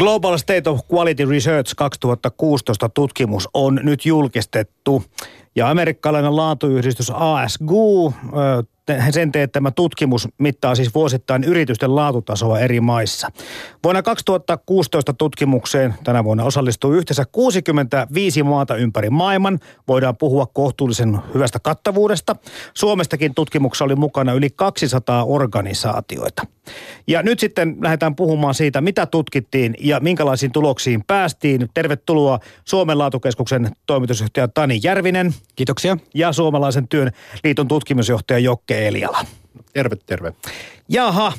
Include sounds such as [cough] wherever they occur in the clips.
Global State of Quality Research 2016 tutkimus on nyt julkistettu. Ja amerikkalainen laatuyhdistys ASGU sen teettämä tutkimus mittaa siis vuosittain yritysten laatutasoa eri maissa. Vuonna 2016 tutkimukseen tänä vuonna osallistuu yhteensä 65 maata ympäri maailman. Voidaan puhua kohtuullisen hyvästä kattavuudesta. Suomestakin tutkimuksessa oli mukana yli 200 organisaatioita. Ja nyt sitten lähdetään puhumaan siitä, mitä tutkittiin ja minkälaisiin tuloksiin päästiin. Tervetuloa Suomen laatukeskuksen toimitusjohtaja Tani Järvinen. Kiitoksia. Ja suomalaisen työn liiton tutkimusjohtaja Jokke Eliala. Terve, terve. Jaha,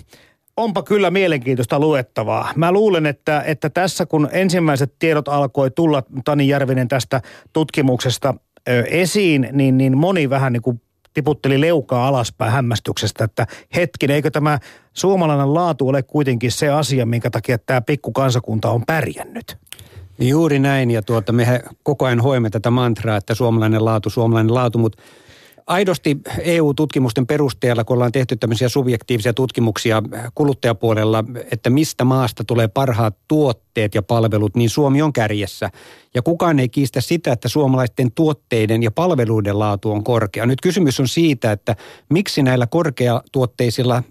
onpa kyllä mielenkiintoista luettavaa. Mä luulen, että, että tässä kun ensimmäiset tiedot alkoi tulla, Tani Järvinen, tästä tutkimuksesta ö, esiin, niin, niin moni vähän niin kuin tiputteli leukaa alaspäin hämmästyksestä, että hetkin, eikö tämä suomalainen laatu ole kuitenkin se asia, minkä takia tämä pikkukansakunta on pärjännyt? Juuri näin, ja tuota, me koko ajan hoimme tätä mantraa, että suomalainen laatu, suomalainen laatu, mutta aidosti EU-tutkimusten perusteella, kun ollaan tehty tämmöisiä subjektiivisia tutkimuksia kuluttajapuolella, että mistä maasta tulee parhaat tuotteet ja palvelut, niin Suomi on kärjessä. Ja kukaan ei kiistä sitä, että suomalaisten tuotteiden ja palveluiden laatu on korkea. Nyt kysymys on siitä, että miksi näillä korkeatuotteisilla,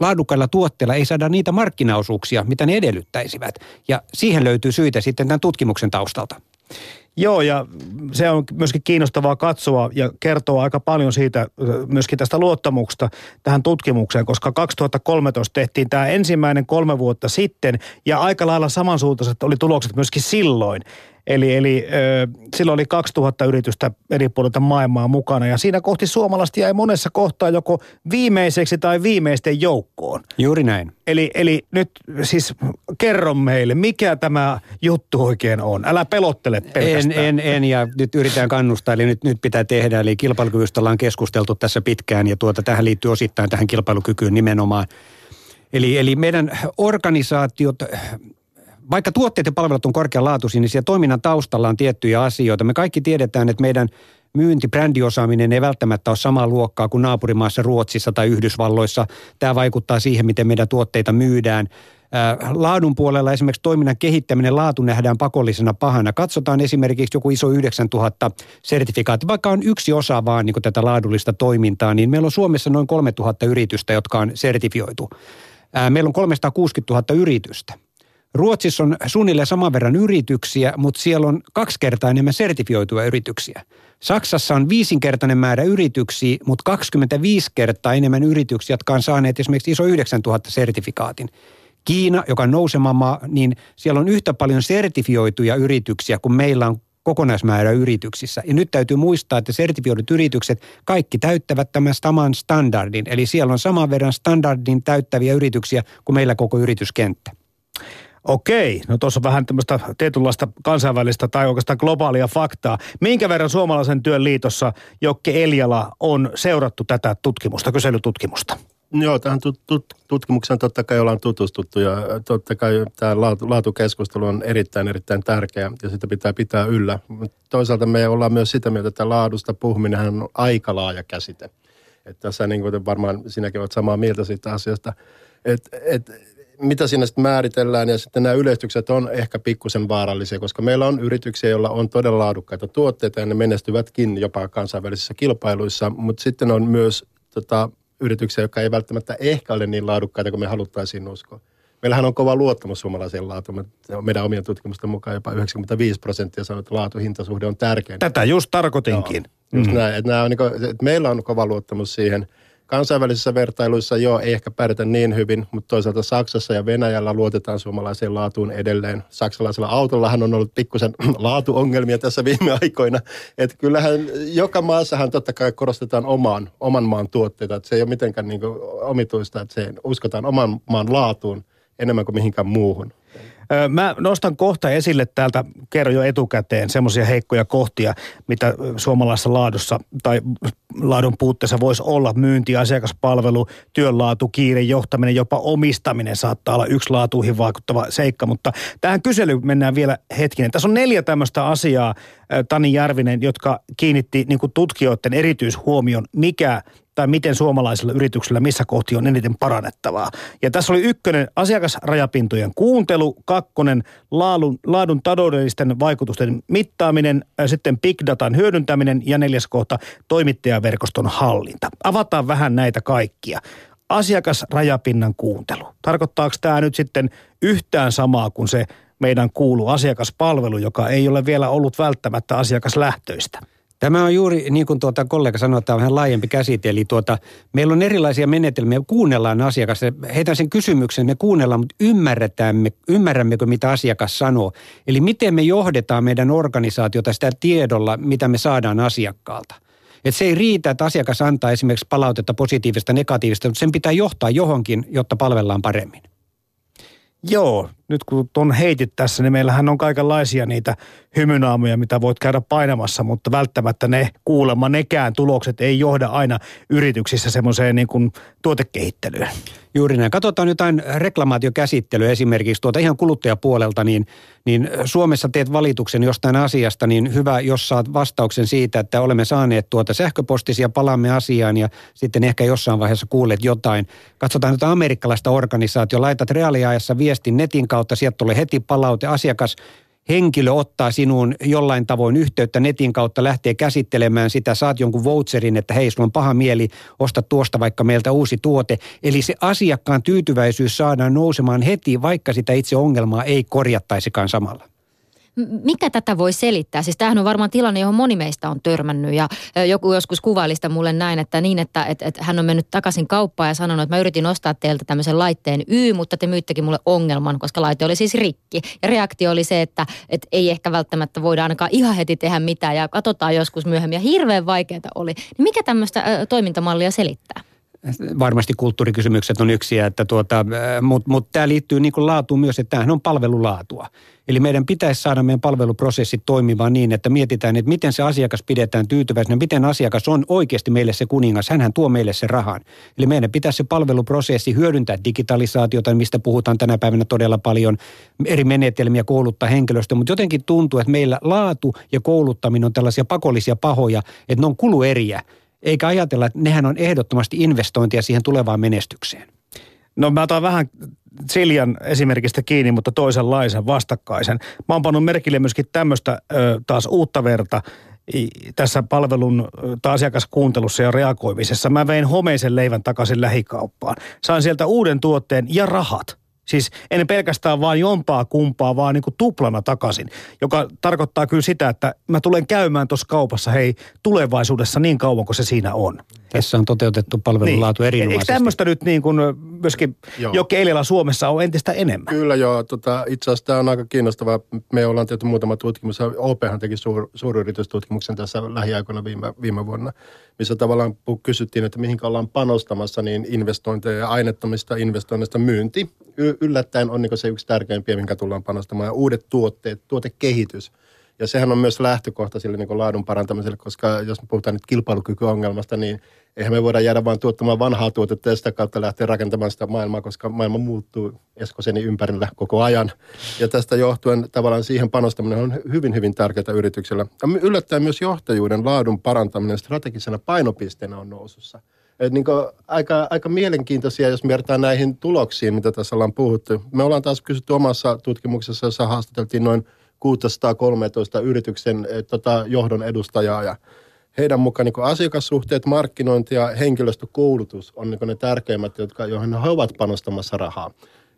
laadukkailla tuotteilla ei saada niitä markkinaosuuksia, mitä ne edellyttäisivät. Ja siihen löytyy syitä sitten tämän tutkimuksen taustalta. Joo, ja se on myöskin kiinnostavaa katsoa ja kertoa aika paljon siitä myöskin tästä luottamuksesta tähän tutkimukseen, koska 2013 tehtiin tämä ensimmäinen kolme vuotta sitten ja aika lailla samansuuntaiset oli tulokset myöskin silloin. Eli, eli silloin oli 2000 yritystä eri puolilta maailmaa mukana ja siinä kohti suomalaista jäi monessa kohtaa joko viimeiseksi tai viimeisten joukkoon. Juuri näin. Eli, eli nyt siis kerro meille, mikä tämä juttu oikein on? Älä pelottele pelkästään. En, en, en ja nyt yritetään kannustaa, eli nyt, nyt pitää tehdä. Eli kilpailukyvystä ollaan keskusteltu tässä pitkään ja tuota, tähän liittyy osittain tähän kilpailukykyyn nimenomaan. Eli, eli meidän organisaatiot vaikka tuotteet ja palvelut on korkealaatuisia, niin siellä toiminnan taustalla on tiettyjä asioita. Me kaikki tiedetään, että meidän myynti, brändiosaaminen ei välttämättä ole samaa luokkaa kuin naapurimaassa Ruotsissa tai Yhdysvalloissa. Tämä vaikuttaa siihen, miten meidän tuotteita myydään. Laadun puolella esimerkiksi toiminnan kehittäminen, laatu nähdään pakollisena pahana. Katsotaan esimerkiksi joku iso 9000 sertifikaatti, vaikka on yksi osa vaan niin tätä laadullista toimintaa, niin meillä on Suomessa noin 3000 yritystä, jotka on sertifioitu. Meillä on 360 000 yritystä. Ruotsissa on suunnilleen saman verran yrityksiä, mutta siellä on kaksi kertaa enemmän sertifioituja yrityksiä. Saksassa on viisinkertainen määrä yrityksiä, mutta 25 kertaa enemmän yrityksiä, jotka on saaneet esimerkiksi iso 9000 sertifikaatin. Kiina, joka on nousema maa, niin siellä on yhtä paljon sertifioituja yrityksiä kuin meillä on kokonaismäärä yrityksissä. Ja nyt täytyy muistaa, että sertifioidut yritykset kaikki täyttävät tämän saman standardin. Eli siellä on saman verran standardin täyttäviä yrityksiä kuin meillä koko yrityskenttä. Okei, no tuossa on vähän tämmöistä tietynlaista kansainvälistä tai oikeastaan globaalia faktaa. Minkä verran suomalaisen työn liitossa Jokke Eljala on seurattu tätä tutkimusta, kyselytutkimusta? Joo, tähän tut- tut- tutkimukseen totta kai ollaan tutustuttu ja totta kai tämä laatu- laatukeskustelu on erittäin erittäin tärkeä ja sitä pitää pitää yllä. Toisaalta me ollaan myös sitä mieltä, että laadusta puhuminen on aika laaja käsite. Että tässä niin kuin varmaan sinäkin olet samaa mieltä siitä asiasta. Että et, mitä siinä sitten määritellään ja sitten nämä yleistykset on ehkä pikkusen vaarallisia, koska meillä on yrityksiä, joilla on todella laadukkaita tuotteita ja ne menestyvätkin jopa kansainvälisissä kilpailuissa, mutta sitten on myös tota, yrityksiä, jotka ei välttämättä ehkä ole niin laadukkaita kuin me haluttaisiin uskoa. Meillähän on kova luottamus suomalaiseen laatuun. Meidän omien tutkimusten mukaan jopa 95 prosenttia sanoo, että laatu-hintasuhde on tärkein. Tätä just tarkoitinkin. Joo, just mm. näin, että, nämä on, niin kuin, että meillä on kova luottamus siihen – Kansainvälisissä vertailuissa joo, ei ehkä pärjätä niin hyvin, mutta toisaalta Saksassa ja Venäjällä luotetaan suomalaiseen laatuun edelleen. Saksalaisella autollahan on ollut pikkusen [clears throat] laatuongelmia tässä viime aikoina. Että kyllähän joka maassahan totta kai korostetaan oman, oman maan tuotteita. Että se ei ole mitenkään niin omituista, että se uskotaan oman maan laatuun enemmän kuin mihinkään muuhun. Mä nostan kohta esille täältä, kerro jo etukäteen, semmoisia heikkoja kohtia, mitä suomalaisessa laadussa tai laadun puutteessa voisi olla. Myynti, asiakaspalvelu, työnlaatu, kiire, johtaminen, jopa omistaminen saattaa olla yksi laatuihin vaikuttava seikka. Mutta tähän kyselyyn mennään vielä hetkinen. Tässä on neljä tämmöistä asiaa, Tani Järvinen, jotka kiinnitti niin tutkijoiden erityishuomion, mikä tai miten suomalaisilla yrityksillä missä kohti on eniten parannettavaa. Ja tässä oli ykkönen asiakasrajapintojen kuuntelu, kakkonen laadun, laadun taloudellisten vaikutusten mittaaminen, sitten big datan hyödyntäminen ja neljäs kohta toimittajaverkoston hallinta. Avataan vähän näitä kaikkia asiakasrajapinnan kuuntelu. Tarkoittaako tämä nyt sitten yhtään samaa kuin se meidän kuulu asiakaspalvelu, joka ei ole vielä ollut välttämättä asiakaslähtöistä? Tämä on juuri niin kuin tuota kollega sanoi, että on vähän laajempi käsite. Eli tuota, meillä on erilaisia menetelmiä, kuunnellaan asiakas. Heitän sen kysymyksen, me kuunnellaan, mutta ymmärretään, ymmärrämmekö mitä asiakas sanoo. Eli miten me johdetaan meidän organisaatiota sitä tiedolla, mitä me saadaan asiakkaalta. Että se ei riitä, että asiakas antaa esimerkiksi palautetta positiivista, negatiivista, mutta sen pitää johtaa johonkin, jotta palvellaan paremmin. Joo, nyt kun tuon heitit tässä, niin meillähän on kaikenlaisia niitä hymynaamuja, mitä voit käydä painamassa, mutta välttämättä ne kuulemma nekään tulokset ei johda aina yrityksissä semmoiseen niin kuin tuotekehittelyyn. Juuri näin. Katsotaan jotain reklamaatiokäsittelyä esimerkiksi tuota ihan kuluttajapuolelta, niin, niin Suomessa teet valituksen jostain asiasta, niin hyvä, jos saat vastauksen siitä, että olemme saaneet tuota sähköpostisia, palaamme asiaan ja sitten ehkä jossain vaiheessa kuulet jotain. Katsotaan nyt amerikkalaista organisaatio, laitat reaaliajassa viestin netin sieltä tulee heti palaute, asiakas henkilö ottaa sinuun jollain tavoin yhteyttä netin kautta, lähtee käsittelemään sitä, saat jonkun voucherin, että hei, sulla on paha mieli, osta tuosta vaikka meiltä uusi tuote. Eli se asiakkaan tyytyväisyys saadaan nousemaan heti, vaikka sitä itse ongelmaa ei korjattaisikaan samalla mikä tätä voi selittää? Siis tämähän on varmaan tilanne, johon moni meistä on törmännyt ja joku joskus kuvailista mulle näin, että niin, että, että, että hän on mennyt takaisin kauppaan ja sanonut, että mä yritin ostaa teiltä tämmöisen laitteen Y, mutta te myyttekin mulle ongelman, koska laite oli siis rikki. Ja reaktio oli se, että, että ei ehkä välttämättä voida ainakaan ihan heti tehdä mitään ja katsotaan joskus myöhemmin. Ja hirveän vaikeaa oli. Niin mikä tämmöistä toimintamallia selittää? Varmasti kulttuurikysymykset on yksi, että tuota, mutta mut tämä liittyy niin laatuun myös, että tämähän on palvelulaatua. Eli meidän pitäisi saada meidän palveluprosessit toimimaan niin, että mietitään, että miten se asiakas pidetään tyytyväisenä, miten asiakas on oikeasti meille se kuningas, hänhän tuo meille se rahan. Eli meidän pitäisi se palveluprosessi hyödyntää digitalisaatiota, mistä puhutaan tänä päivänä todella paljon, eri menetelmiä kouluttaa henkilöstö, mutta jotenkin tuntuu, että meillä laatu ja kouluttaminen on tällaisia pakollisia pahoja, että ne on kulueriä eikä ajatella, että nehän on ehdottomasti investointia siihen tulevaan menestykseen. No mä otan vähän Siljan esimerkistä kiinni, mutta toisenlaisen, vastakkaisen. Mä oon pannut merkille myöskin tämmöistä taas uutta verta tässä palvelun tai asiakaskuuntelussa ja reagoimisessa. Mä vein homeisen leivän takaisin lähikauppaan. Sain sieltä uuden tuotteen ja rahat. Siis en pelkästään vaan jompaa kumpaa, vaan niin kuin tuplana takaisin, joka tarkoittaa kyllä sitä, että mä tulen käymään tuossa kaupassa hei tulevaisuudessa niin kauan kuin se siinä on. Tässä on toteutettu palvelulaatu niin. erinomaisesti. Eikö tämmöistä nyt niin kuin myöskin jo Keilillä Suomessa on entistä enemmän? Kyllä joo. Tota, itse asiassa tämä on aika kiinnostavaa. Me ollaan tehty muutama tutkimus. OPhan teki suur, suuryritystutkimuksen tässä lähiaikoina viime, viime vuonna, missä tavallaan kysyttiin, että mihin ollaan panostamassa, niin investointeja ja aineettomista investoinnista myynti. Y- yllättäen on niin se yksi tärkeimpiä, minkä tullaan panostamaan. Ja uudet tuotteet, tuotekehitys – ja sehän on myös lähtökohta sille niin laadun parantamiselle, koska jos me puhutaan nyt kilpailukykyongelmasta, niin eihän me voida jäädä vain tuottamaan vanhaa tuotetta ja sitä kautta lähteä rakentamaan sitä maailmaa, koska maailma muuttuu Eskoseni ympärillä koko ajan. Ja tästä johtuen tavallaan siihen panostaminen on hyvin, hyvin tärkeää yrityksellä. Ja yllättäen myös johtajuuden laadun parantaminen strategisena painopisteenä on nousussa. Et niin aika, aika mielenkiintoisia, jos mietitään näihin tuloksiin, mitä tässä ollaan puhuttu. Me ollaan taas kysytty omassa tutkimuksessa, jossa haastateltiin noin 613 yrityksen eh, tota, johdon edustajaa ja heidän mukaan niin asiakassuhteet, markkinointi ja henkilöstökoulutus on niin ne tärkeimmät, jotka, joihin he ovat panostamassa rahaa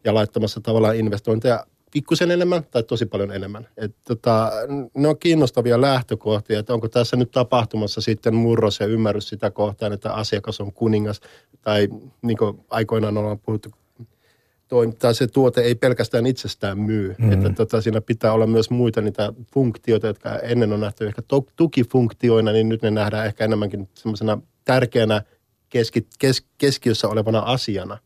ja laittamassa tavallaan investointeja pikkusen enemmän tai tosi paljon enemmän. Et, tota, ne on kiinnostavia lähtökohtia, että onko tässä nyt tapahtumassa sitten murros ja ymmärrys sitä kohtaan, että asiakas on kuningas tai niin kuin aikoinaan ollaan puhuttu toimittaa se tuote ei pelkästään itsestään myy. Mm. Että tota, siinä pitää olla myös muita niitä funktioita, jotka ennen on nähty ehkä to- tukifunktioina, niin nyt ne nähdään ehkä enemmänkin semmoisena tärkeänä keski, kes, keskiössä olevana asiana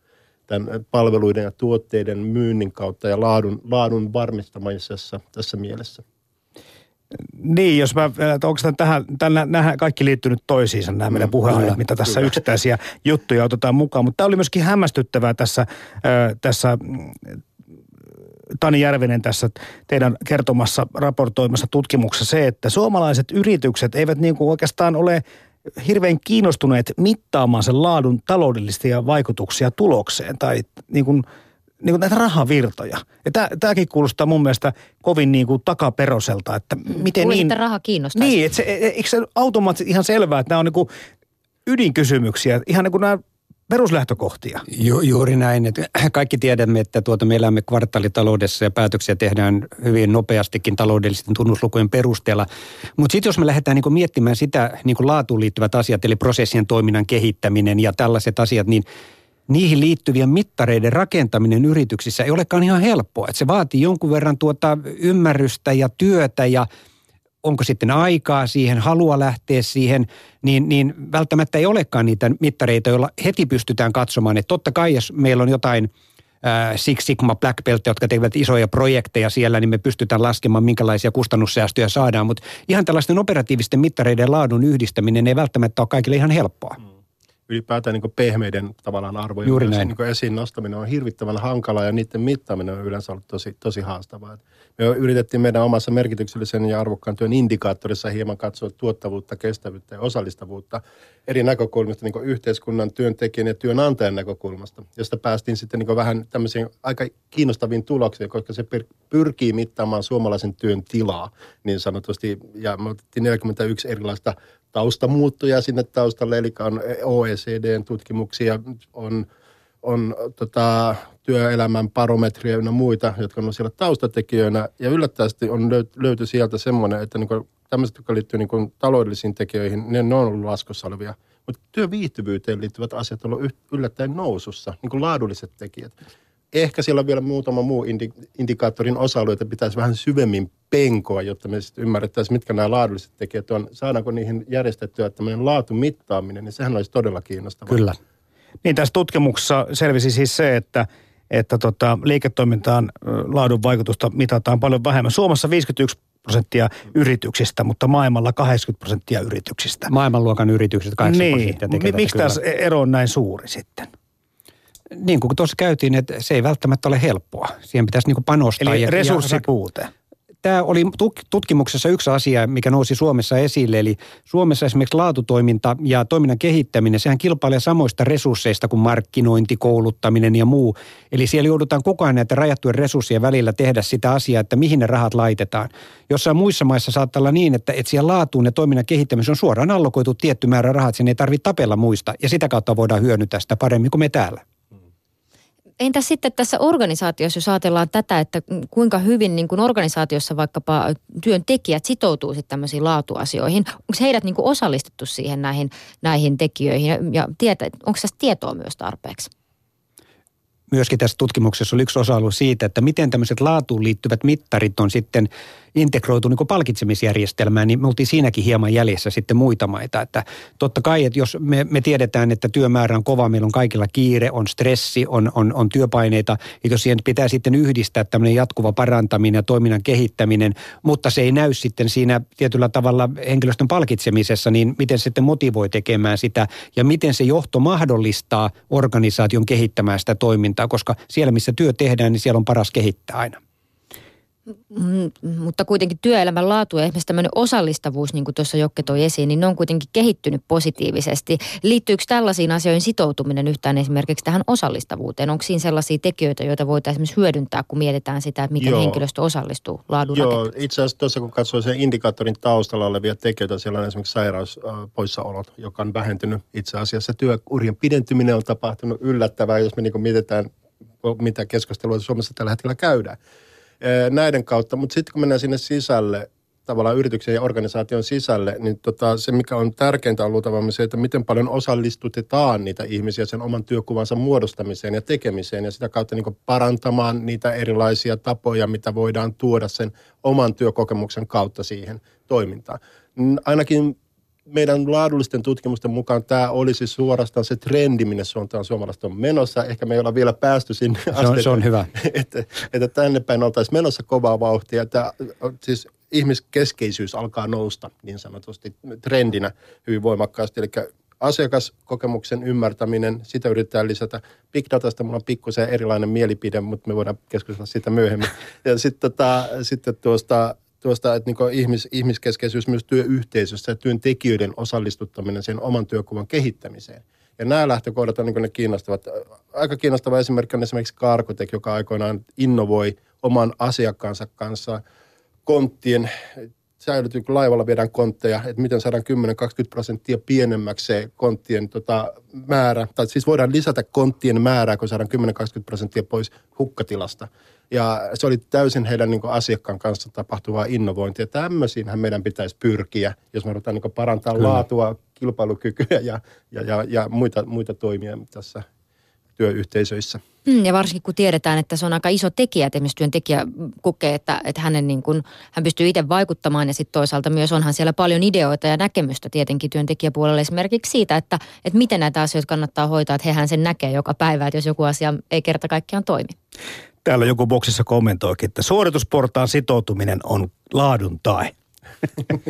tämän palveluiden ja tuotteiden myynnin kautta ja laadun, laadun varmistamisessa tässä mielessä. Niin, jos mä, onko tähän, tähän, nämä kaikki liittynyt toisiinsa, nämä meidän mm, puheenaiheet, mitä tässä kyllä. yksittäisiä juttuja otetaan mukaan. Mutta tämä oli myöskin hämmästyttävää tässä, tässä Tani Järvinen tässä teidän kertomassa, raportoimassa tutkimuksessa se, että suomalaiset yritykset eivät niin kuin oikeastaan ole hirveän kiinnostuneet mittaamaan sen laadun taloudellisia vaikutuksia tulokseen tai niin kuin, niin kuin näitä rahavirtoja. Ja tämäkin kuulostaa mun mielestä kovin niin kuin takaperoselta, että miten Kuulisin, niin... että raha kiinnostaa. Niin, että se, e- eikö se automaattisesti ihan selvää, että nämä on niin kuin ydinkysymyksiä, ihan niin kuin nämä peruslähtökohtia. Ju, juuri näin. Että [clears throat] kaikki tiedämme, että tuota, me elämme kvartaalitaloudessa ja päätöksiä tehdään hyvin nopeastikin taloudellisten tunnuslukujen perusteella. Mutta sitten jos me lähdetään niin miettimään sitä niin laatuun liittyvät asiat, eli prosessien toiminnan kehittäminen ja tällaiset asiat, niin niihin liittyvien mittareiden rakentaminen yrityksissä ei olekaan ihan helppoa. Et se vaatii jonkun verran tuota ymmärrystä ja työtä ja – onko sitten aikaa siihen, halua lähteä siihen, niin, niin välttämättä ei olekaan niitä mittareita, joilla heti pystytään katsomaan, että totta kai jos meillä on jotain Six Sigma Black Belt, jotka tekevät isoja projekteja siellä, niin me pystytään laskemaan, minkälaisia kustannussäästöjä saadaan. Mutta ihan tällaisten operatiivisten mittareiden laadun yhdistäminen ei välttämättä ole kaikille ihan helppoa. Mm ylipäätään niin pehmeiden tavallaan arvojen Juuri näin. Niin esiin nostaminen on hirvittävän hankala ja niiden mittaaminen on yleensä ollut tosi, tosi haastavaa. Me yritettiin meidän omassa merkityksellisen ja arvokkaan työn indikaattorissa hieman katsoa tuottavuutta, kestävyyttä ja osallistavuutta eri näkökulmista, niin yhteiskunnan, työntekijän ja työnantajan näkökulmasta, josta päästiin sitten niin vähän tämmöisiin aika kiinnostaviin tuloksiin, koska se pyrkii mittaamaan suomalaisen työn tilaa niin sanotusti. Ja me otettiin 41 erilaista taustamuuttuja sinne taustalle, eli on OECDn tutkimuksia, on, on tota, työelämän barometria ja muita, jotka on siellä taustatekijöinä. Ja yllättävästi on löyty sieltä semmoinen, että niin tämmöiset, jotka liittyy niin taloudellisiin tekijöihin, ne, ne on ollut laskussa olevia. Mutta työviihtyvyyteen liittyvät asiat ollut yllättäen nousussa, niin kuin laadulliset tekijät ehkä siellä on vielä muutama muu indi- indikaattorin osa-alue, että pitäisi vähän syvemmin penkoa, jotta me sitten ymmärrettäisiin, mitkä nämä laadulliset tekijät on. Saadaanko niihin järjestettyä tämmöinen laatumittaaminen, niin sehän olisi todella kiinnostavaa. Kyllä. Niin tässä tutkimuksessa selvisi siis se, että, että tota, liiketoimintaan laadun vaikutusta mitataan paljon vähemmän. Suomessa 51 prosenttia yrityksistä, mutta maailmalla 80 prosenttia yrityksistä. Maailmanluokan yritykset 80 niin. prosenttia Miksi tässä ero on näin suuri sitten? Niin kuin tuossa käytiin, että se ei välttämättä ole helppoa. Siihen pitäisi niin kuin panostaa. Eli resurssipuute. Tämä oli tutkimuksessa yksi asia, mikä nousi Suomessa esille. Eli Suomessa esimerkiksi laatutoiminta ja toiminnan kehittäminen, sehän kilpailee samoista resursseista kuin markkinointi, kouluttaminen ja muu. Eli siellä joudutaan koko ajan näitä rajattujen resurssien välillä tehdä sitä asiaa, että mihin ne rahat laitetaan. Jossain muissa maissa saattaa olla niin, että, että siellä laatuun ja toiminnan kehittämiseen on suoraan allokoitu tietty määrä rahat, sen ei tarvitse tapella muista. Ja sitä kautta voidaan hyödyntää sitä paremmin kuin me täällä. Entä sitten tässä organisaatiossa, jos ajatellaan tätä, että kuinka hyvin niin kuin organisaatiossa vaikkapa työntekijät sitoutuu sitten tämmöisiin laatuasioihin? Onko heidät niin kuin osallistettu siihen näihin, näihin tekijöihin ja tietä, onko tässä tietoa myös tarpeeksi? Myöskin tässä tutkimuksessa oli yksi osa-alue siitä, että miten tämmöiset laatuun liittyvät mittarit on sitten – integroitu niin palkitsemisjärjestelmään, niin me oltiin siinäkin hieman jäljessä sitten muita maita. Että totta kai, että jos me, me tiedetään, että työmäärä on kova, meillä on kaikilla kiire, on stressi, on, on, on työpaineita, että jos siihen pitää sitten yhdistää tämmöinen jatkuva parantaminen ja toiminnan kehittäminen, mutta se ei näy sitten siinä tietyllä tavalla henkilöstön palkitsemisessa, niin miten se sitten motivoi tekemään sitä ja miten se johto mahdollistaa organisaation kehittämään sitä toimintaa, koska siellä missä työ tehdään, niin siellä on paras kehittää aina. Mm, mutta kuitenkin työelämän laatu ja esimerkiksi tämmöinen osallistavuus, niin kuin tuossa Jokke toi esiin, niin ne on kuitenkin kehittynyt positiivisesti. Liittyykö tällaisiin asioihin sitoutuminen yhtään esimerkiksi tähän osallistavuuteen? Onko siinä sellaisia tekijöitä, joita voitaisiin esimerkiksi hyödyntää, kun mietitään sitä, että miten Joo. henkilöstö osallistuu laadun Joo, itse asiassa tuossa kun katsoo sen indikaattorin taustalla olevia tekijöitä, siellä on esimerkiksi sairauspoissaolot, joka on vähentynyt itse asiassa. Työurien pidentyminen on tapahtunut yllättävää, jos me niin mietitään, mitä keskustelua Suomessa tällä hetkellä käydään näiden kautta. Mutta sitten kun mennään sinne sisälle, tavallaan yrityksen ja organisaation sisälle, niin tota, se mikä on tärkeintä on luultavasti se, että miten paljon osallistutetaan niitä ihmisiä sen oman työkuvansa muodostamiseen ja tekemiseen ja sitä kautta niin parantamaan niitä erilaisia tapoja, mitä voidaan tuoda sen oman työkokemuksen kautta siihen toimintaan. Ainakin meidän laadullisten tutkimusten mukaan tämä olisi suorastaan se trendi, minne suuntaan suomalaiset on menossa. Ehkä me ei olla vielä päästy sinne asti. Se on, se on hyvä. [laughs] Että, että tänne päin oltaisiin menossa kovaa vauhtia. Että, siis ihmiskeskeisyys alkaa nousta niin sanotusti trendinä hyvin voimakkaasti. Eli asiakaskokemuksen ymmärtäminen, sitä yritetään lisätä. Big Datasta mulla on pikkusen erilainen mielipide, mutta me voidaan keskustella siitä myöhemmin. Ja sitten, tota, sitten tuosta tuosta, että niin ihmis, ihmiskeskeisyys myös työyhteisössä ja työntekijöiden osallistuttaminen sen oman työkuvan kehittämiseen. Ja nämä lähtökohdat on niin ne kiinnostavat. Aika kiinnostava esimerkki on esimerkiksi Karkotek, joka aikoinaan innovoi oman asiakkaansa kanssa konttien säilytyy, kun laivalla viedään kontteja, että miten saadaan 10-20 prosenttia pienemmäksi se konttien tota, määrä. Tai siis voidaan lisätä konttien määrää, kun saadaan 10-20 prosenttia pois hukkatilasta. Ja se oli täysin heidän niin asiakkaan kanssa tapahtuvaa innovointia. Tämmöisiinhän meidän pitäisi pyrkiä, jos me halutaan niin parantaa Kyllä. laatua, kilpailukykyä ja, ja, ja, ja muita, muita toimia tässä työyhteisöissä. Mm, ja varsinkin kun tiedetään, että se on aika iso tekijä, että esimerkiksi työntekijä kokee, että, että hänen niin kuin, hän pystyy itse vaikuttamaan ja sitten toisaalta myös onhan siellä paljon ideoita ja näkemystä tietenkin työntekijäpuolella esimerkiksi siitä, että, että miten näitä asioita kannattaa hoitaa, että hehän sen näkee joka päivä, että jos joku asia ei kerta kaikkiaan toimi. Täällä joku boksissa kommentoikin, että suoritusportaan sitoutuminen on laadun tai.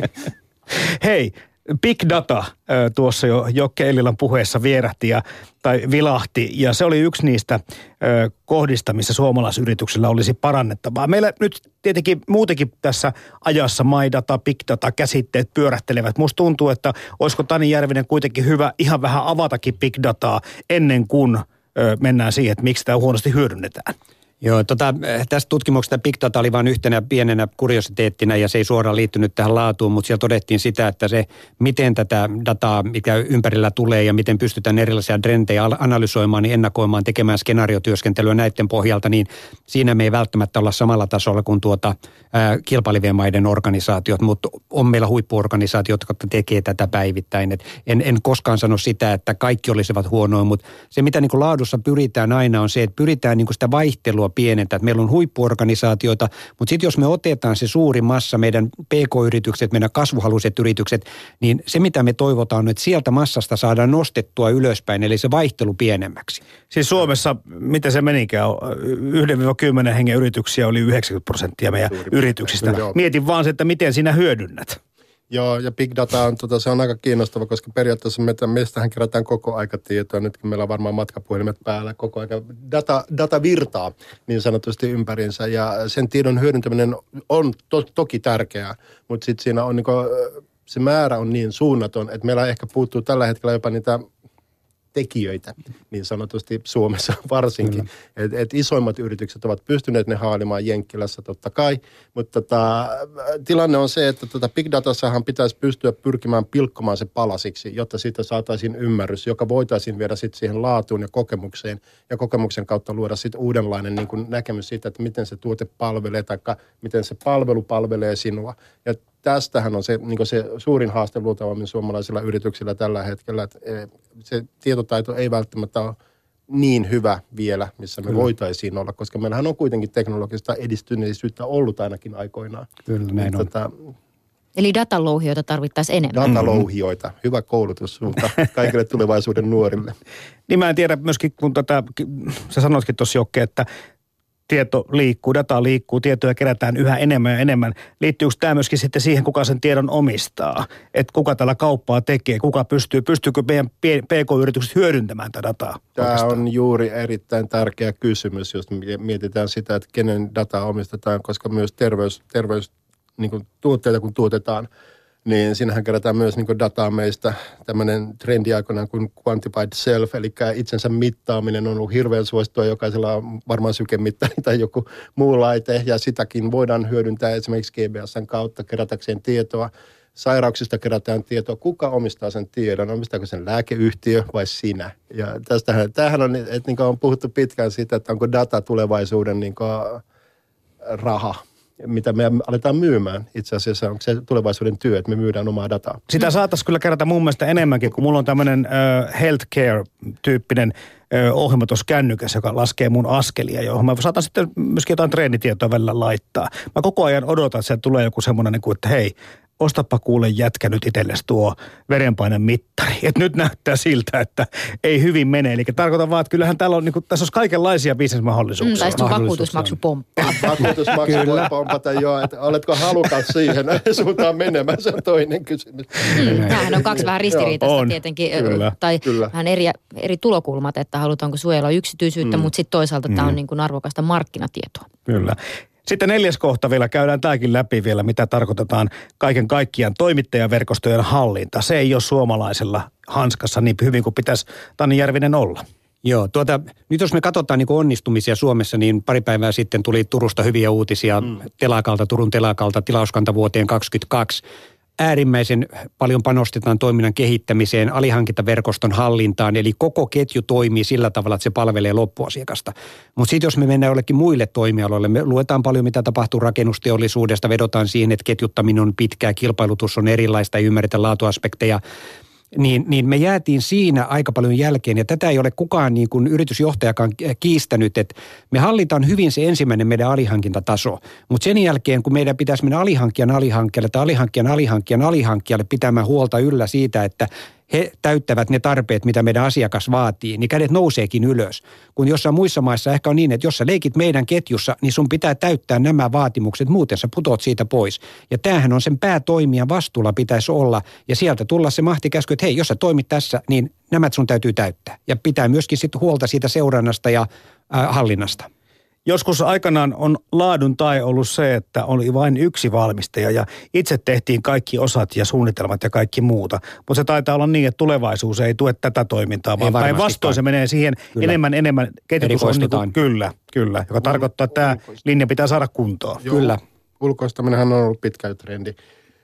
[laughs] Hei, Big data tuossa jo Jokke Ellilan puheessa vierähti ja, tai vilahti ja se oli yksi niistä kohdista, missä suomalaisyrityksillä olisi parannettavaa. Meillä nyt tietenkin muutenkin tässä ajassa data, big data käsitteet pyörähtelevät. Musta tuntuu, että olisiko Tani Järvinen kuitenkin hyvä ihan vähän avatakin big dataa ennen kuin mennään siihen, että miksi tämä huonosti hyödynnetään. Joo, tota, tästä tutkimuksesta Big Data oli vain yhtenä pienenä kuriositeettina ja se ei suoraan liittynyt tähän laatuun, mutta siellä todettiin sitä, että se, miten tätä dataa, mikä ympärillä tulee ja miten pystytään erilaisia trendejä analysoimaan, niin ennakoimaan, tekemään skenaariotyöskentelyä näiden pohjalta, niin siinä me ei välttämättä olla samalla tasolla kuin tuota ää, kilpailivien maiden organisaatiot, mutta on meillä huippuorganisaatiot, jotka tekee tätä päivittäin. Et en, en koskaan sano sitä, että kaikki olisivat huonoja, mutta se mitä niin kuin laadussa pyritään aina on se, että pyritään niin kuin sitä vaihtelua pienentää. Että meillä on huippuorganisaatioita, mutta sitten jos me otetaan se suuri massa, meidän PK-yritykset, meidän kasvuhaluiset yritykset, niin se mitä me toivotaan on, että sieltä massasta saadaan nostettua ylöspäin, eli se vaihtelu pienemmäksi. Siis Suomessa, mitä se menikään, 1-10 hengen yrityksiä oli 90 prosenttia meidän Suuri yrityksistä. Mietin vaan se, että miten sinä hyödynnät. Joo, ja big data on, tota, se on aika kiinnostava, koska periaatteessa me, meistähän kerätään koko aika tietoa. Nytkin meillä on varmaan matkapuhelimet päällä koko aika. Data, data virtaa niin sanotusti ympärinsä ja sen tiedon hyödyntäminen on to, toki tärkeää, mutta sitten siinä on niin kuin, se määrä on niin suunnaton, että meillä ehkä puuttuu tällä hetkellä jopa niitä tekijöitä, niin sanotusti Suomessa [laughs] varsinkin. Et, et isoimmat yritykset ovat pystyneet ne haalimaan Jenkkilässä totta kai, mutta tota, tilanne on se, että tota big datassahan pitäisi pystyä pyrkimään pilkkomaan se palasiksi, jotta siitä saataisiin ymmärrys, joka voitaisiin viedä sitten siihen laatuun ja kokemukseen ja kokemuksen kautta luoda sitten uudenlainen niin näkemys siitä, että miten se tuote palvelee tai miten se palvelu palvelee sinua. Ja tästähän on se, niin se suurin haaste luultavammin suomalaisilla yrityksillä tällä hetkellä, että e, se tietotaito ei välttämättä ole niin hyvä vielä, missä me Kyllä. voitaisiin olla, koska meillähän on kuitenkin teknologista edistyneisyyttä ollut ainakin aikoinaan. Kyllä, näin niin, on. Tota, Eli datalouhioita tarvittaisiin enemmän. Datalouhioita, hyvä koulutus sulta [laughs] kaikille tulevaisuuden nuorille. Niin mä en tiedä myöskin, kun tätä, sä sanoitkin tuossa Jokke, että tieto liikkuu, data liikkuu, tietoja kerätään yhä enemmän ja enemmän. Liittyykö tämä myöskin sitten siihen, kuka sen tiedon omistaa? Että kuka tällä kauppaa tekee, kuka pystyy, pystyykö meidän PK-yritykset hyödyntämään tätä dataa? Tämä oikeastaan? on juuri erittäin tärkeä kysymys, jos mietitään sitä, että kenen dataa omistetaan, koska myös terveys, terveys niin kuin tuotteita kun tuotetaan – niin siinähän kerätään myös niin dataa meistä. Tämmöinen trendi aikoinaan kuin quantified self, eli itsensä mittaaminen on ollut hirveän suosittua. Jokaisella on varmaan sykemittari tai joku muu laite, ja sitäkin voidaan hyödyntää esimerkiksi GBSn kautta kerätäkseen tietoa. Sairauksista kerätään tietoa. Kuka omistaa sen tiedon? Omistaako sen lääkeyhtiö vai sinä? Ja tästähän, tämähän on, että niin on puhuttu pitkään siitä, että onko data tulevaisuuden niin raha mitä me aletaan myymään. Itse asiassa onko se tulevaisuuden työ, että me myydään omaa dataa. Sitä saataisiin kyllä kerätä mun mielestä enemmänkin, kun mulla on tämmöinen uh, healthcare-tyyppinen uh, ohjelma tuossa kännykässä, joka laskee mun askelia, johon mä saatan sitten myöskin jotain treenitietoa välillä laittaa. Mä koko ajan odotan, että se tulee joku semmoinen, niin kuin, että hei, ostapa kuule jätkä nyt itsellesi tuo verenpainen mittari. Et nyt näyttää siltä, että ei hyvin mene. Eli tarkoitan vaan, että kyllähän täällä on, niin kuin, tässä olisi kaikenlaisia bisnesmahdollisuuksia. Mm, tai sitten vakuutusmaksu pomppaa. [laughs] vakuutusmaksu voi pompata jo, että oletko halukas siihen [laughs] suuntaan menemään, se on toinen kysymys. Mm, tämähän on kaksi vähän ristiriitaista on, tietenkin, kyllä, tai kyllä. vähän eri, eri tulokulmat, että halutaanko suojella yksityisyyttä, mm. mutta sitten toisaalta mm. tämä on niin kuin arvokasta markkinatietoa. Kyllä. Sitten neljäs kohta vielä, käydään tämäkin läpi vielä, mitä tarkoitetaan kaiken kaikkiaan toimittajaverkostojen hallinta. Se ei ole suomalaisella hanskassa niin hyvin kuin pitäisi Tani Järvinen olla. Joo, tuota, nyt jos me katsotaan niin onnistumisia Suomessa, niin pari päivää sitten tuli Turusta hyviä uutisia mm. telakalta, Turun telakalta tilauskanta vuoteen 2022 äärimmäisen paljon panostetaan toiminnan kehittämiseen, alihankintaverkoston hallintaan, eli koko ketju toimii sillä tavalla, että se palvelee loppuasiakasta. Mutta sitten jos me mennään jollekin muille toimialoille, me luetaan paljon, mitä tapahtuu rakennusteollisuudesta, vedotaan siihen, että ketjuttaminen on pitkää, kilpailutus on erilaista, ei ymmärretä laatuaspekteja, niin, niin me jäätiin siinä aika paljon jälkeen. Ja tätä ei ole kukaan niin kuin yritysjohtajakaan kiistänyt, että me hallitaan hyvin se ensimmäinen meidän alihankintataso. Mutta sen jälkeen, kun meidän pitäisi mennä alihankkijan alihankkijalle tai alihankkijan alihankkijan alihankkijalle pitämään huolta yllä siitä, että he täyttävät ne tarpeet, mitä meidän asiakas vaatii, niin kädet nouseekin ylös. Kun jossain muissa maissa ehkä on niin, että jos sä leikit meidän ketjussa, niin sun pitää täyttää nämä vaatimukset, muuten sä putot siitä pois. Ja tämähän on sen päätoimijan vastuulla pitäisi olla, ja sieltä tulla se mahtikäsky, että hei, jos sä toimit tässä, niin nämä sun täytyy täyttää. Ja pitää myöskin sitten huolta siitä seurannasta ja äh, hallinnasta. Joskus aikanaan on laadun tai ollut se, että oli vain yksi valmistaja ja itse tehtiin kaikki osat ja suunnitelmat ja kaikki muuta. Mutta se taitaa olla niin, että tulevaisuus ei tue tätä toimintaa, vaan päinvastoin se menee siihen kyllä. enemmän enemmän ketjutus on niin kuin, kyllä, kyllä, joka tarkoittaa, että tämä linja pitää saada kuntoon. Joo, kyllä. Ulkoistaminenhan on ollut pitkä trendi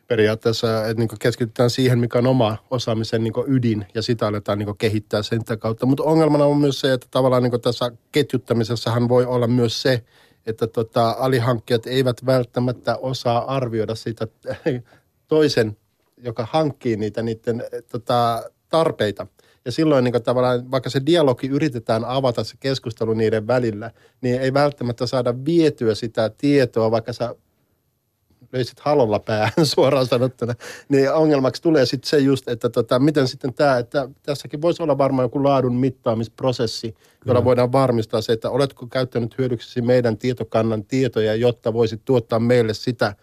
periaatteessa, että niin keskitytään siihen, mikä on oma osaamisen niin ydin, ja sitä aletaan niin kehittää sen kautta. Mutta ongelmana on myös se, että tavallaan niin tässä ketjuttamisessahan voi olla myös se, että tota, alihankkijat eivät välttämättä osaa arvioida sitä [laughs] toisen, joka hankkii niitä niiden tota, tarpeita. Ja silloin niin tavallaan, vaikka se dialogi yritetään avata se keskustelu niiden välillä, niin ei välttämättä saada vietyä sitä tietoa, vaikka sä löisit halolla päähän [laughs] suoraan sanottuna, niin ongelmaksi tulee sitten se just, että tota, miten sitten tämä, että tässäkin voisi olla varmaan joku laadun mittaamisprosessi, jolla voidaan varmistaa se, että oletko käyttänyt hyödyksesi meidän tietokannan tietoja, jotta voisit tuottaa meille sitä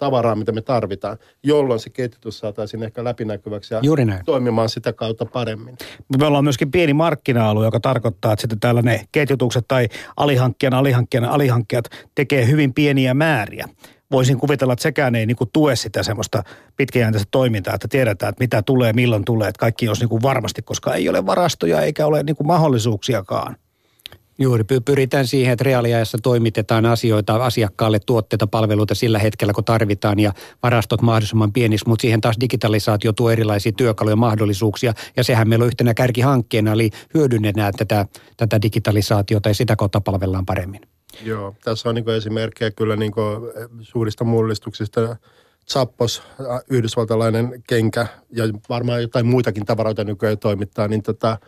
tavaraa, mitä me tarvitaan, jolloin se ketjutus saataisiin ehkä läpinäkyväksi ja Juuri näin. toimimaan sitä kautta paremmin. Me ollaan myöskin pieni markkina-alue, joka tarkoittaa, että sitten täällä ne ketjutukset tai alihankkijan, alihankkijan, alihankkijat tekee hyvin pieniä määriä voisin kuvitella, että sekään ei niin kuin tue sitä semmoista pitkäjänteistä toimintaa, että tiedetään, että mitä tulee, milloin tulee, että kaikki olisi niin kuin varmasti, koska ei ole varastoja eikä ole niin kuin mahdollisuuksiakaan. Juuri, pyritään siihen, että reaaliajassa toimitetaan asioita asiakkaalle, tuotteita, palveluita sillä hetkellä, kun tarvitaan ja varastot mahdollisimman pieniksi, mutta siihen taas digitalisaatio tuo erilaisia työkaluja mahdollisuuksia ja sehän meillä on yhtenä kärkihankkeena, eli hyödynnetään tätä, tätä digitalisaatiota ja sitä kautta palvellaan paremmin. Joo, tässä on niin esimerkkejä kyllä niin suurista mullistuksista. Zappos, yhdysvaltalainen kenkä ja varmaan jotain muitakin tavaroita nykyään toimittaa, niin tota,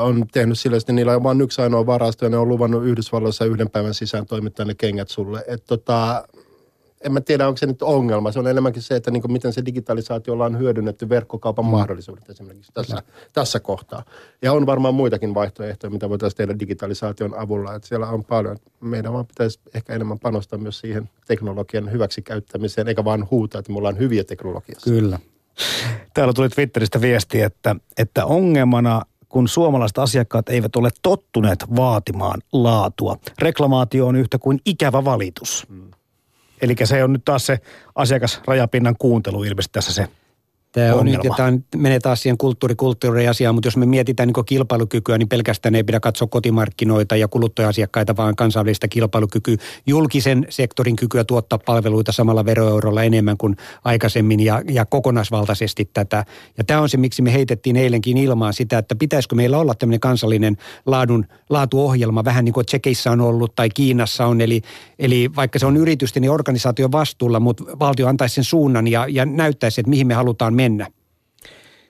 on tehnyt sillä, että niillä on vain yksi ainoa varasto ja ne on luvannut Yhdysvalloissa yhden päivän sisään toimittaa ne kengät sulle. Et tota, en mä tiedä, onko se nyt ongelma. Se on enemmänkin se, että niin kuin miten se digitalisaatio on hyödynnetty verkkokaupan mm. mahdollisuudet esimerkiksi tässä, tässä kohtaa. Ja on varmaan muitakin vaihtoehtoja, mitä voitaisiin tehdä digitalisaation avulla. Että siellä on paljon. Meidän vaan pitäisi ehkä enemmän panostaa myös siihen teknologian hyväksikäyttämiseen, eikä vaan huuta, että me ollaan hyviä teknologiassa. Kyllä. Täällä tuli Twitteristä viesti, että, että ongelmana kun suomalaiset asiakkaat eivät ole tottuneet vaatimaan laatua. Reklamaatio on yhtä kuin ikävä valitus. Mm. Eli se on nyt taas se asiakasrajapinnan kuuntelu ilmeisesti tässä se Tämä on nyt, tämä menee taas siihen kulttuuri asiaan, mutta jos me mietitään niin kilpailukykyä, niin pelkästään ei pidä katsoa kotimarkkinoita ja kuluttaja-asiakkaita, vaan kansainvälistä kilpailukykyä, julkisen sektorin kykyä tuottaa palveluita samalla veroeurolla enemmän kuin aikaisemmin ja, ja kokonaisvaltaisesti tätä. Ja tämä on se, miksi me heitettiin eilenkin ilmaan sitä, että pitäisikö meillä olla tämmöinen kansallinen laadun, laatuohjelma, vähän niin kuin Tsekeissä on ollut tai Kiinassa on, eli, eli vaikka se on yritysten ja organisaation vastuulla, mutta valtio antaisi sen suunnan ja, ja näyttäisi, että mihin me halutaan mennä.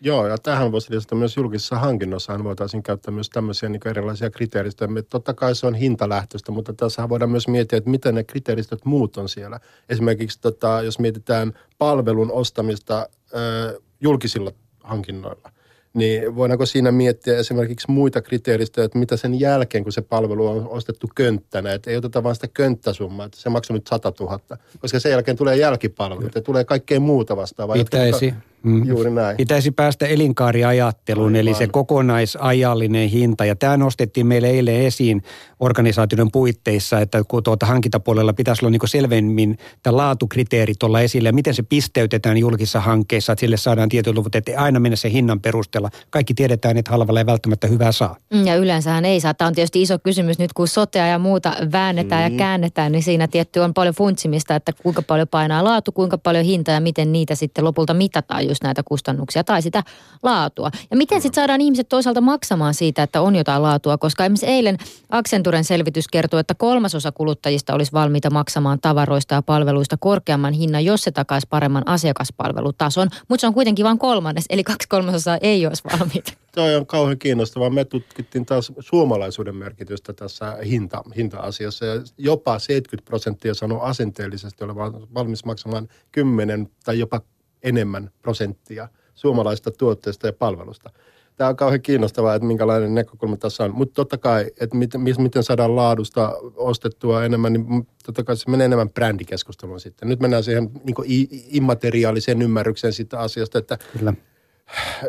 Joo, ja tähän voisi lisätä myös julkisessa hankinnossa voitaisiin käyttää myös tämmöisiä niin erilaisia kriteeristöjä. Totta kai se on hintalähtöistä, mutta tässä voidaan myös miettiä, että miten ne kriteeristöt muut on siellä. Esimerkiksi tota, jos mietitään palvelun ostamista ö, julkisilla hankinnoilla, niin voidaanko siinä miettiä esimerkiksi muita kriteeristöjä, että mitä sen jälkeen, kun se palvelu on ostettu könttänä, että ei oteta vain sitä könttäsummaa, että se maksaa nyt 100 000, koska sen jälkeen tulee jälkipalvelut ja tulee kaikkea muuta vastaavaa. Pitäisi. Jotka, Mm. Juuri näin. Pitäisi päästä elinkaariajatteluun, Aivan. eli se kokonaisajallinen hinta. Ja tämä nostettiin meille eilen esiin organisaatioiden puitteissa, että kun tuota hankintapuolella pitäisi olla niin selvemmin tämä laatukriteerit olla esille, ja miten se pisteytetään julkisissa hankkeissa, että sille saadaan tietyt luvut, että ei aina mennä sen hinnan perusteella. Kaikki tiedetään, että halvalla ei välttämättä hyvää saa. Mm, ja yleensähän ei saa. Tämä on tietysti iso kysymys nyt, kun sotea ja muuta väännetään mm. ja käännetään, niin siinä tietty on paljon funtsimista, että kuinka paljon painaa laatu, kuinka paljon hinta ja miten niitä sitten lopulta mitataan just näitä kustannuksia tai sitä laatua. Ja miten sitten saadaan ihmiset toisaalta maksamaan siitä, että on jotain laatua, koska esimerkiksi eilen Accenturen selvitys kertoo, että kolmasosa kuluttajista olisi valmiita maksamaan tavaroista ja palveluista korkeamman hinnan, jos se takaisi paremman asiakaspalvelutason, mutta se on kuitenkin vain kolmannes, eli kaksi kolmasosaa ei olisi valmiita. Toi on kauhean kiinnostavaa. Me tutkittiin taas suomalaisuuden merkitystä tässä hinta, hinta-asiassa ja jopa 70 prosenttia sanoo asenteellisesti olevan valmis maksamaan 10 tai jopa enemmän prosenttia suomalaisista tuotteista ja palvelusta. Tämä on kauhean kiinnostavaa, että minkälainen näkökulma tässä on. Mutta totta kai, että miten, miten saadaan laadusta ostettua enemmän, niin totta kai se menee enemmän brändikeskusteluun sitten. Nyt mennään siihen niin immateriaaliseen ymmärrykseen siitä asiasta, että Kyllä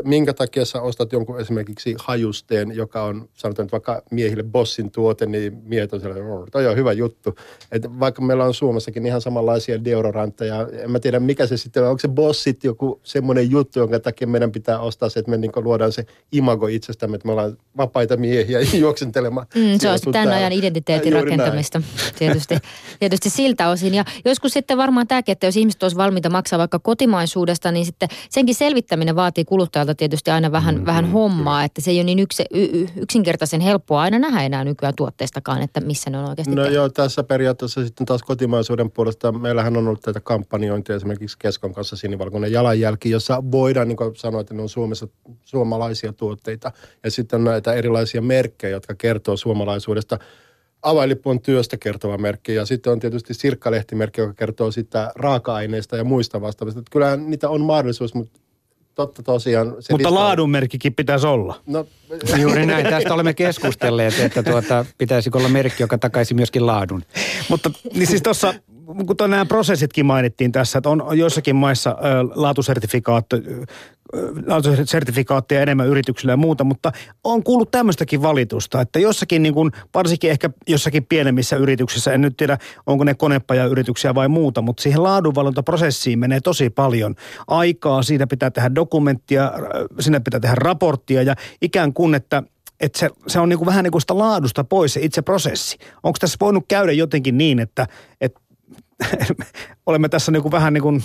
minkä takia sä ostat jonkun esimerkiksi hajusteen, joka on sanotaan että vaikka miehille bossin tuote, niin miehet on sellainen, oh, toi on hyvä juttu. Et vaikka meillä on Suomessakin ihan samanlaisia deodorantteja, en mä tiedä mikä se sitten on, onko se bossit joku semmoinen juttu, jonka takia meidän pitää ostaa se, että me niin luodaan se imago itsestämme, että me ollaan vapaita miehiä [laughs] juoksentelemaan. Mm, se on tämän ajan identiteetin rakentamista [laughs] tietysti, tietysti siltä osin. Ja joskus sitten varmaan tämäkin, että jos ihmiset olisi valmiita maksaa vaikka kotimaisuudesta, niin sitten senkin selvittäminen vaatii kuluttajalta tietysti aina vähän, mm, vähän hommaa, kyllä. että se ei ole niin yksi, y, yksinkertaisen helppoa aina nähdä enää nykyään tuotteistakaan, että missä ne on oikeasti No tehty. joo, tässä periaatteessa sitten taas kotimaisuuden puolesta meillähän on ollut tätä kampanjointia esimerkiksi Keskon kanssa sinivalkoinen jalanjälki, jossa voidaan niin sanoa, että ne on Suomessa suomalaisia tuotteita ja sitten on näitä erilaisia merkkejä, jotka kertoo suomalaisuudesta avainlippu on työstä kertova merkki ja sitten on tietysti sirkkalehtimerkki, joka kertoo sitä raaka-aineista ja muista vastaavista. Kyllä niitä on mahdollisuus, mutta totta tosiaan. Se Mutta lista... laadunmerkkikin pitäisi olla. No, [laughs] Juuri näin. Tästä olemme keskustelleet, että tuota, pitäisikö olla merkki, joka takaisi myöskin laadun. Mutta niin siis tuossa kun nämä prosessitkin mainittiin tässä, että on joissakin maissa laatusertifikaatteja enemmän yrityksille ja muuta, mutta on kuullut tämmöistäkin valitusta, että jossakin niin kuin, varsinkin ehkä jossakin pienemmissä yrityksissä, en nyt tiedä onko ne konepajayrityksiä vai muuta, mutta siihen laadunvalvontaprosessiin menee tosi paljon aikaa, siitä pitää tehdä dokumenttia, sinne pitää tehdä raporttia ja ikään kuin, että että se, se on niin kuin vähän niin kuin sitä laadusta pois se itse prosessi. Onko tässä voinut käydä jotenkin niin, että, että [laughs] olemme tässä niin kuin vähän niin kuin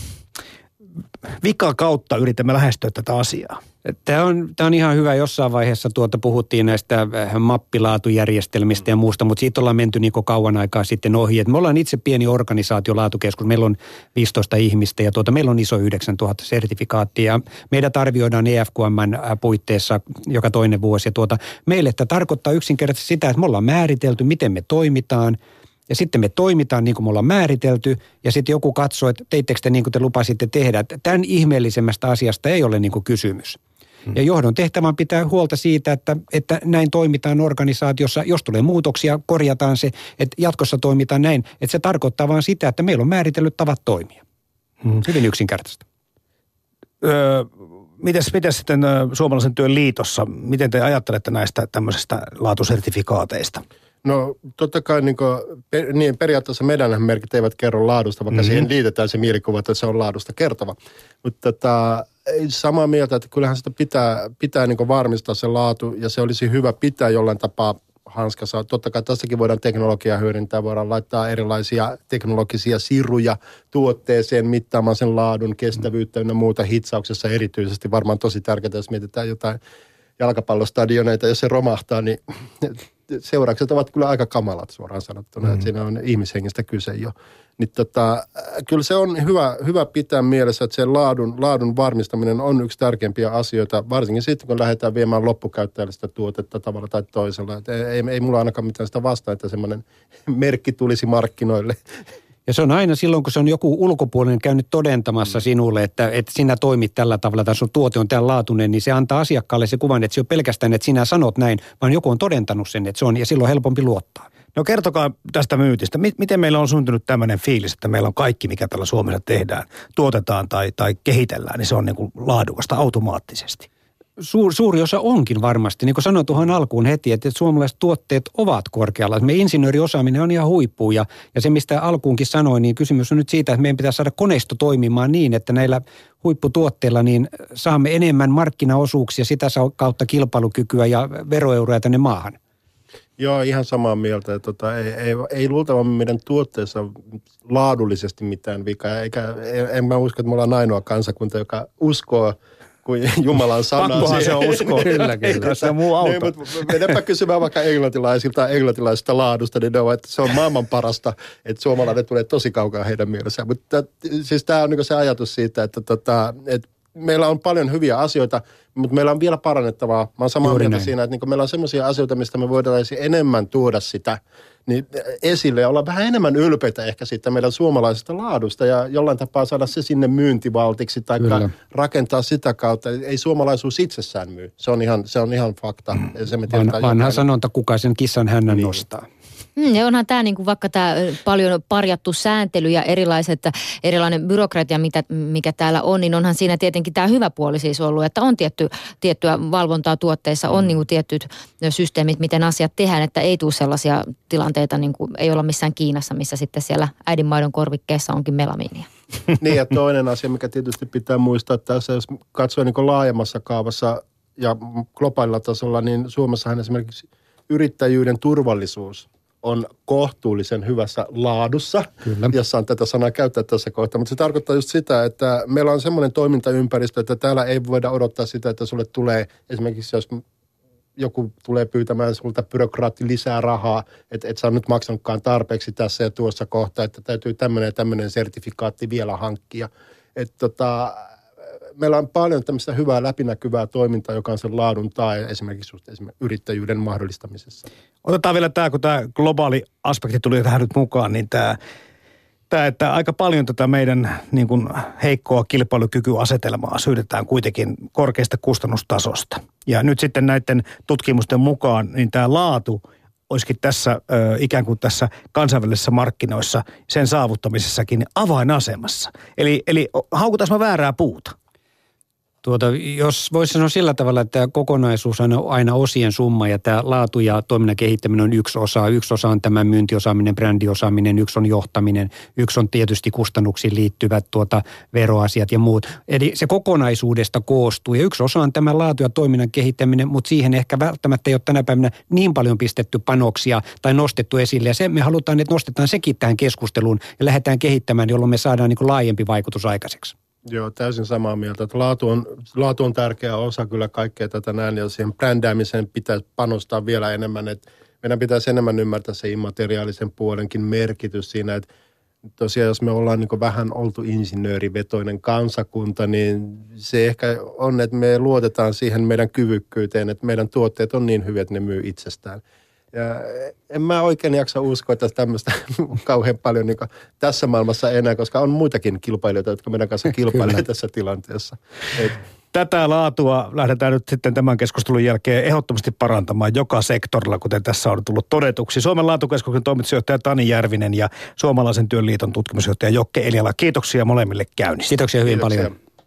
vika kautta yritämme lähestyä tätä asiaa. Tämä on, tämä on ihan hyvä. Jossain vaiheessa tuota puhuttiin näistä äh, mappilaatujärjestelmistä ja muusta, mutta siitä ollaan menty niin kauan aikaa sitten ohi. Et me ollaan itse pieni organisaatio, laatukeskus. Meillä on 15 ihmistä ja tuota, meillä on iso 9000 sertifikaattia. Meidät arvioidaan EFQM äh, puitteissa joka toinen vuosi. Ja tuota, meille tämä tarkoittaa yksinkertaisesti sitä, että me ollaan määritelty, miten me toimitaan – ja sitten me toimitaan niin kuin me ollaan määritelty ja sitten joku katsoo, että teittekö te niin kuin te lupasitte tehdä. Että tämän ihmeellisemmästä asiasta ei ole niin kuin kysymys. Hmm. Ja johdon tehtävän pitää huolta siitä, että, että näin toimitaan organisaatiossa. Jos tulee muutoksia, korjataan se, että jatkossa toimitaan näin. Että se tarkoittaa vain sitä, että meillä on määritellyt tavat toimia. Hmm. Hyvin yksinkertaista. Öö, mites, mites sitten Suomalaisen työn liitossa, miten te ajattelette näistä tämmöisistä laatusertifikaateista? No totta kai niin, kuin, per, niin periaatteessa meidän merkit eivät kerro laadusta, vaikka mm-hmm. siihen liitetään se mielikuva, että se on laadusta kertova. Mutta tota, samaa mieltä, että kyllähän sitä pitää, pitää niin varmistaa se laatu ja se olisi hyvä pitää jollain tapaa hanskassa. Totta kai tässäkin voidaan teknologiaa hyödyntää, voidaan laittaa erilaisia teknologisia siruja tuotteeseen mittaamaan sen laadun, kestävyyttä ja muuta hitsauksessa erityisesti. Varmaan tosi tärkeää, jos mietitään jotain jalkapallostadioneita, jos se romahtaa, niin seuraukset ovat kyllä aika kamalat suoraan sanottuna, mm. että siinä on ihmishengistä kyse jo. Niin tota, kyllä se on hyvä, hyvä pitää mielessä, että se laadun, laadun varmistaminen on yksi tärkeimpiä asioita, varsinkin sitten kun lähdetään viemään loppukäyttäjälle sitä tuotetta tavalla tai toisella. Et ei, ei mulla ainakaan mitään sitä vastaa, että semmoinen merkki tulisi markkinoille ja se on aina silloin, kun se on joku ulkopuolinen käynyt todentamassa mm. sinulle, että, että sinä toimit tällä tavalla tai sun tuote on tämän laatuinen, niin se antaa asiakkaalle se kuvan, että se on pelkästään, että sinä sanot näin, vaan joku on todentanut sen, että se on, ja silloin on helpompi luottaa. No kertokaa tästä myytistä. Miten meillä on syntynyt tämmöinen fiilis, että meillä on kaikki, mikä tällä Suomessa tehdään, tuotetaan tai, tai kehitellään, niin se on niin kuin laadukasta automaattisesti? Suur, suuri osa onkin varmasti. Niin kuin sanoin tuohon alkuun heti, että suomalaiset tuotteet ovat korkealla. Me insinööriosaaminen on ihan huippu ja, ja se, mistä alkuunkin sanoin, niin kysymys on nyt siitä, että meidän pitää saada koneisto toimimaan niin, että näillä huipputuotteilla niin saamme enemmän markkinaosuuksia, sitä kautta kilpailukykyä ja veroeuroja tänne maahan. Joo, ihan samaa mieltä. Tota, ei, ei, ei luultavasti meidän tuotteessa laadullisesti mitään vikaa, eikä en mä usko, että me ollaan ainoa kansakunta, joka uskoo – kuin Jumalan sana. Pakkohan se on uskoa. [laughs] kyllä, kyllä. Se on muu auto. Niin, mutta menepä kysymään vaikka englantilaisilta englantilaisista laadusta, niin ne on, että se on maailman parasta, että suomalainen tulee tosi kaukaa heidän mielessään. Mutta siis tämä on niin se ajatus siitä, että, tota, että meillä on paljon hyviä asioita, mutta meillä on vielä parannettavaa. Mä oon samaa Juuri mieltä näin. siinä, että niin meillä on sellaisia asioita, mistä me voidaan enemmän tuoda sitä niin esille ja olla vähän enemmän ylpeitä ehkä siitä meidän suomalaisesta laadusta ja jollain tapaa saada se sinne myyntivaltiksi tai rakentaa sitä kautta. Ei suomalaisuus itsessään myy. Se on ihan, se on ihan fakta. Se me Van, vanha sanonta, kuka sen kissan hännän niin. nostaa. Mm, ja onhan tämä niinku vaikka tämä paljon parjattu sääntely ja erilaiset, erilainen byrokratia, mitä, mikä täällä on, niin onhan siinä tietenkin tämä hyvä puoli siis ollut, että on tietty, tiettyä valvontaa tuotteissa, on niinku tietyt systeemit, miten asiat tehdään, että ei tule sellaisia tilanteita, niin kuin ei olla missään Kiinassa, missä sitten siellä äidinmaidon korvikkeessa onkin melamiinia. [laughs] niin ja toinen asia, mikä tietysti pitää muistaa tässä, jos katsoo niin laajemmassa kaavassa ja globaalilla tasolla, niin Suomessahan esimerkiksi yrittäjyyden turvallisuus on kohtuullisen hyvässä laadussa, Kyllä. jos saan tätä sanaa käyttää tässä kohtaa. Mutta se tarkoittaa just sitä, että meillä on semmoinen toimintaympäristö, että täällä ei voida odottaa sitä, että sulle tulee esimerkiksi, jos joku tulee pyytämään sulta byrokraatti lisää rahaa, että et sä nyt maksanutkaan tarpeeksi tässä ja tuossa kohtaa, että täytyy tämmöinen ja tämmöinen sertifikaatti vielä hankkia. Että tota, meillä on paljon tämmöistä hyvää läpinäkyvää toimintaa, joka on sen laadun tai esimerkiksi, just esimerkiksi yrittäjyyden mahdollistamisessa. Otetaan vielä tämä, kun tämä globaali aspekti tuli tähän nyt mukaan, niin tämä, tämä että aika paljon tätä meidän niin kuin heikkoa kilpailukykyasetelmaa syytetään kuitenkin korkeasta kustannustasosta. Ja nyt sitten näiden tutkimusten mukaan, niin tämä laatu olisikin tässä ikään kuin tässä kansainvälisessä markkinoissa sen saavuttamisessakin avainasemassa. Eli, eli haukutaan väärää puuta. Tuota, jos voisi sanoa sillä tavalla, että tämä kokonaisuus on aina osien summa ja tämä laatu ja toiminnan kehittäminen on yksi osa. Yksi osa on tämä myyntiosaaminen, brändiosaaminen, yksi on johtaminen, yksi on tietysti kustannuksiin liittyvät tuota, veroasiat ja muut. Eli se kokonaisuudesta koostuu ja yksi osa on tämä laatu ja toiminnan kehittäminen, mutta siihen ehkä välttämättä ei ole tänä päivänä niin paljon pistetty panoksia tai nostettu esille. Ja se me halutaan, että nostetaan sekin tähän keskusteluun ja lähdetään kehittämään, jolloin me saadaan niin kuin laajempi vaikutus aikaiseksi. Joo, täysin samaa mieltä. Että laatu, on, laatu on tärkeä osa kyllä kaikkea tätä näin ja siihen brändäämiseen pitää panostaa vielä enemmän. Että meidän pitäisi enemmän ymmärtää se immateriaalisen puolenkin merkitys siinä, että tosiaan jos me ollaan niin vähän oltu insinöörivetoinen kansakunta, niin se ehkä on, että me luotetaan siihen meidän kyvykkyyteen, että meidän tuotteet on niin hyviä, että ne myy itsestään. Ja en mä oikein jaksa uskoa, että tämmöistä on [laughs] kauhean paljon niin tässä maailmassa enää, koska on muitakin kilpailijoita, jotka meidän kanssa [laughs] kilpailevat tässä tilanteessa. Et, Tätä laatua lähdetään nyt sitten tämän keskustelun jälkeen ehdottomasti parantamaan joka sektorilla, kuten tässä on tullut todetuksi. Suomen laatukeskuksen toimitusjohtaja Tani Järvinen ja Suomalaisen työn liiton tutkimusjohtaja Jokke Eliala. Kiitoksia molemmille käynnistä. Kiitoksia hyvin Kiitoksia. paljon.